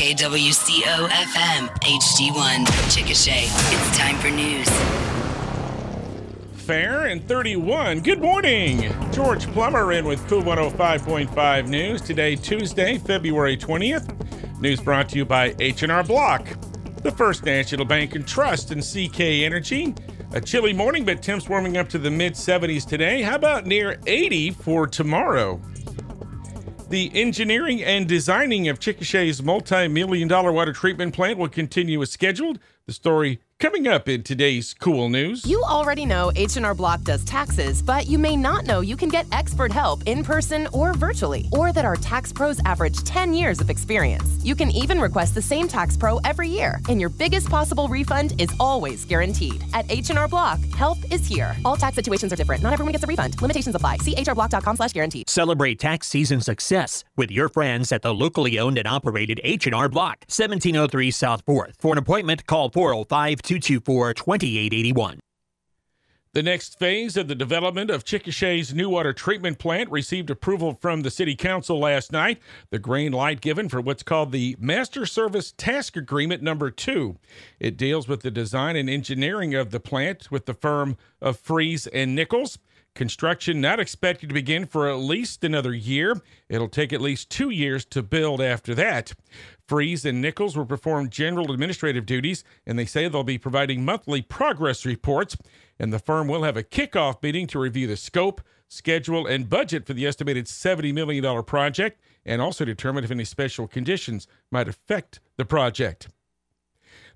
KWCO FM HD1 Chickasha. It's time for news. Fair and 31. Good morning. George Plummer in with KOOL 105.5 News. Today, Tuesday, February 20th. News brought to you by H&R Block, the First National Bank and Trust, and CK Energy. A chilly morning, but temps warming up to the mid 70s today. How about near 80 for tomorrow? The engineering and designing of Chickasha's multi million dollar water treatment plant will continue as scheduled. The story Coming up in today's KOOL news. You already know H&R Block does taxes, but you may not know you can get expert help in person or virtually, or that our tax pros average 10 years of experience. You can even request the same tax pro every year, and your biggest possible refund is always guaranteed. At H&R Block, help is here. All tax situations are different. Not everyone gets a refund. Limitations apply. See hrblock.com/guaranteed. Celebrate tax season success with your friends at the locally owned and operated H&R Block, 1703 South 4th. For an appointment, call 405 224 2881. The next phase of the development of Chickasha's new water treatment plant received approval from the City Council last night. The green light given for what's called the Master Service Task Agreement number two. It deals with the design and engineering of the plant with the firm of Freese and Nichols. Construction not expected to begin for at least another year. It'll take at least two years to build after that. Freese and Nichols will perform general administrative duties, and they say they'll be providing monthly progress reports. And the firm will have a kickoff meeting to review the scope, schedule, and budget for the estimated $70 million project, and also determine if any special conditions might affect the project.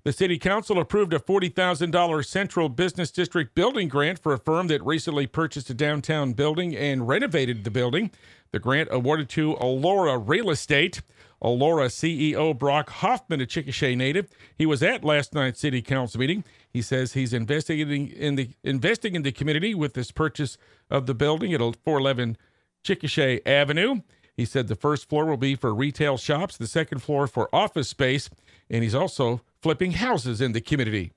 The City Council approved a $40,000 Central Business District building grant for a firm that recently purchased a downtown building and renovated the building. The grant awarded to Alora Real Estate. Alora CEO Brock Hoffman, a Chickasha native, he was at last night's City Council meeting. He says he's investigating in the investing in the community with this purchase of the building at 411 Chickasha Avenue. He said the first floor will be for retail shops, the second floor for office space, and he's also flipping houses in the community.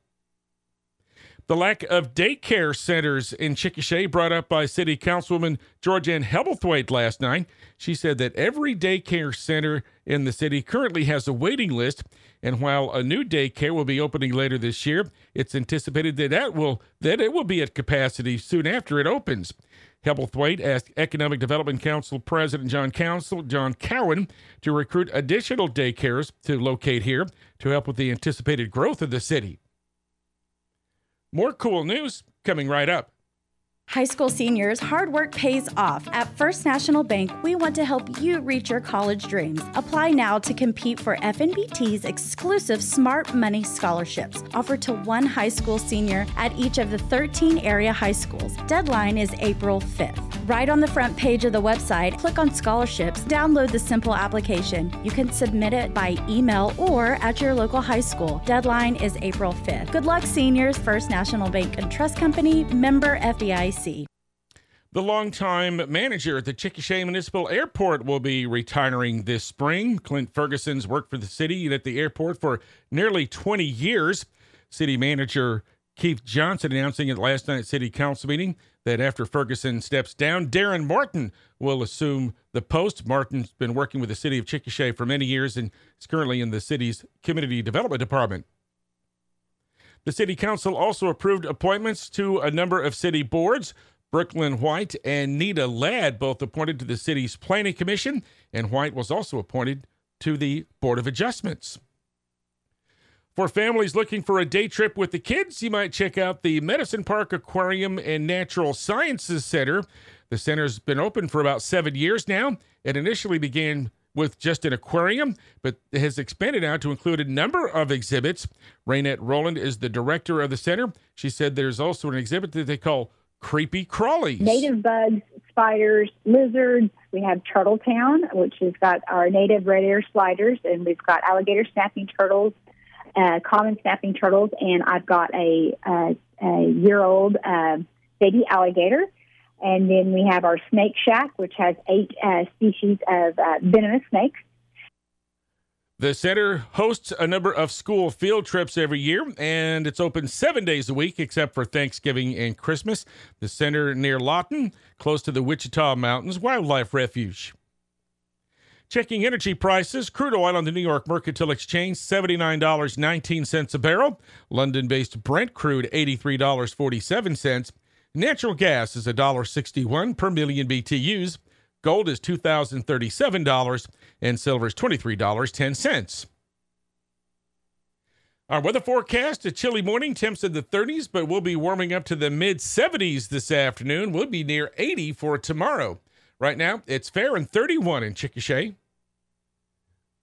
The lack of daycare centers in Chickasha brought up by City Councilwoman Georgianne Hebblethwaite last night. She said that every daycare center in the city currently has a waiting list, and while a new daycare will be opening later this year, it's anticipated that that will that it will be at capacity soon after it opens. Hebblethwaite asked Economic Development Council President John Council John Cowan to recruit additional daycares to locate here to help with the anticipated growth of the city. More KOOL news coming right up. High school seniors, hard work pays off. At First National Bank, we want to help you reach your college dreams. Apply now to compete for FNBT's exclusive Smart Money scholarships offered to one high school senior at each of the 13 area high schools. Deadline is April 5th. Right on the front page of the website, click on scholarships, download the simple application. You can submit it by email or at your local high school. Deadline is April 5th. Good luck, seniors. First National Bank and Trust Company, member FDIC. The longtime manager at the Chickasha Municipal Airport will be retiring this spring. Clint Ferguson's worked for the city and at the airport for nearly 20 years. City manager Keith Johnson announcing at last night's city council meeting that after Ferguson steps down, Darren Martin will assume the post. Martin's been working with the city of Chickasha for many years and is currently in the city's community development department. The city council also approved appointments to a number of city boards. Brooklyn White and Nita Ladd both appointed to the city's planning commission, and White was also appointed to the Board of Adjustments. For families looking for a day trip with the kids, you might check out the Medicine Park Aquarium and Natural Sciences Center. The center's been open for about seven years now. It initially began with just an aquarium, but has expanded out to include a number of exhibits. Raynette Roland is the director of the center. She said there's also an exhibit that they call Creepy Crawlies. Native bugs, spiders, lizards. We have Turtle Town, which has got our native red-eared sliders, and we've got alligator snapping turtles, uh, common snapping turtles, and I've got a, a, a year old uh, baby alligator. And then we have our Snake Shack, which has eight uh, species of uh, venomous snakes. The center hosts a number of school field trips every year, and it's open seven days a week except for Thanksgiving and Christmas. The center near Lawton, close to the Wichita Mountains Wildlife Refuge. Checking energy prices, crude oil on the New York Mercantile Exchange, $79.19 a barrel. London based Brent crude, $83.47. Natural gas is $1.61 per million BTUs. Gold is $2,037, and silver is $23.10. Our weather forecast a chilly morning, temps in the 30s, but we'll be warming up to the mid 70s this afternoon. We'll be near 80 for tomorrow. Right now, it's fair and 31 in Chickasha.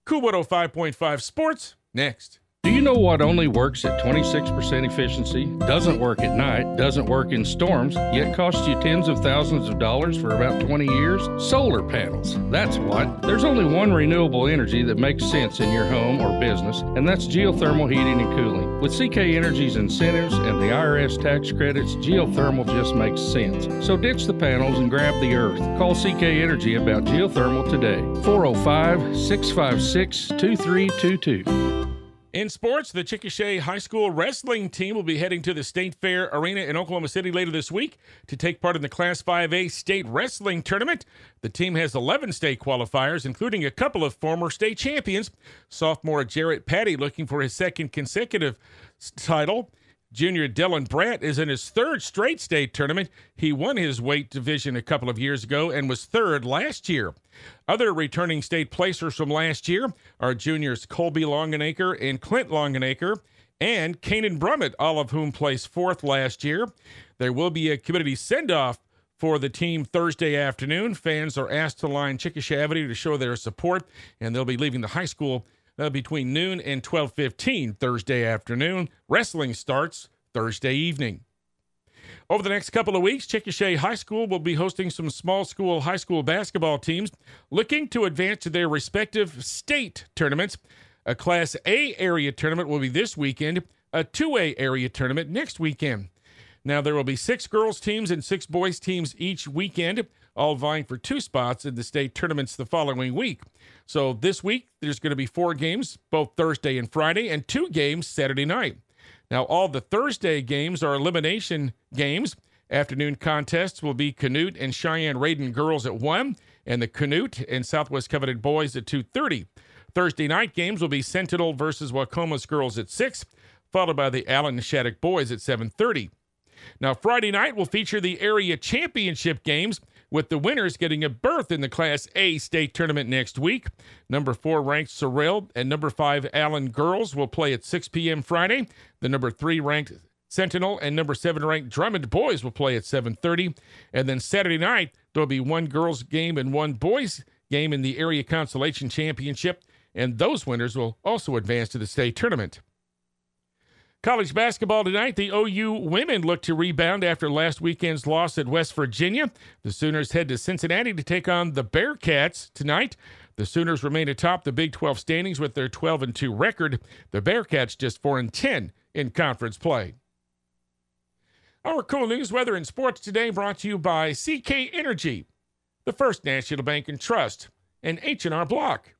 KOOL 105.5 Sports next. Do you know what only works at 26% efficiency, doesn't work at night, doesn't work in storms, yet costs you tens of thousands of dollars for about 20 years? Solar panels. That's what. There's only one renewable energy that makes sense in your home or business, and that's geothermal heating and cooling. With CK Energy's incentives and the IRS tax credits, geothermal just makes sense. So ditch the panels and grab the earth. Call CK Energy about geothermal today. 405 656 2322. In sports, the Chickasha High School wrestling team will be heading to the State Fair Arena in Oklahoma City later this week to take part in the Class 5A state wrestling tournament. The team has 11 state qualifiers, including a couple of former state champions. Sophomore Jarrett Patty looking for his second consecutive title. Junior Dylan Bratt is in his third straight state tournament. He won his weight division a couple of years ago and was third last year. Other returning state placers from last year are juniors Colby Longenacre and Clint Longenacre and Kanan Brummett, all of whom placed fourth last year. There will be a community send off for the team Thursday afternoon. Fans are asked to line Chickasha Avenue to show their support, and they'll be leaving the high school uh, between noon and 12:15 Thursday afternoon. Wrestling starts Thursday evening. Over the next couple of weeks, Chickasha High School will be hosting some small school high school basketball teams looking to advance to their respective state tournaments. A Class A area tournament will be this weekend, a 2A area tournament next weekend. Now, there will be six girls' teams and six boys' teams each weekend, all vying for two spots in the state tournaments the following week. So, this week, there's going to be four games, both Thursday and Friday, and two games Saturday night. Now, all the Thursday games are elimination games. Afternoon contests will be Canute and Cheyenne Reydon girls at 1 and the Canute and Southwest Covenant boys at 2.30. Thursday night games will be Sentinel versus Waukomis girls at 6, followed by the Allen Shattuck boys at 7.30. Now, Friday night will feature the area championship games with the winners getting a berth in the Class A state tournament next week. Number four ranked Sorrel and number five Allen girls will play at 6 p.m. Friday. The number three ranked Sentinel and number seven ranked Drummond boys will play at 7:30, and then Saturday night there'll be one girls game and one boys game in the area consolation championship, and those winners will also advance to the state tournament. College basketball tonight. The OU women look to rebound after last weekend's loss at West Virginia. The Sooners head to Cincinnati to take on the Bearcats tonight. The Sooners remain atop the Big 12 standings with their 12 and 2 record. The Bearcats just 4 and 10 in conference play. Our KOOL news, weather, and sports today brought to you by CK Energy, the First National Bank and Trust, and H&R Block.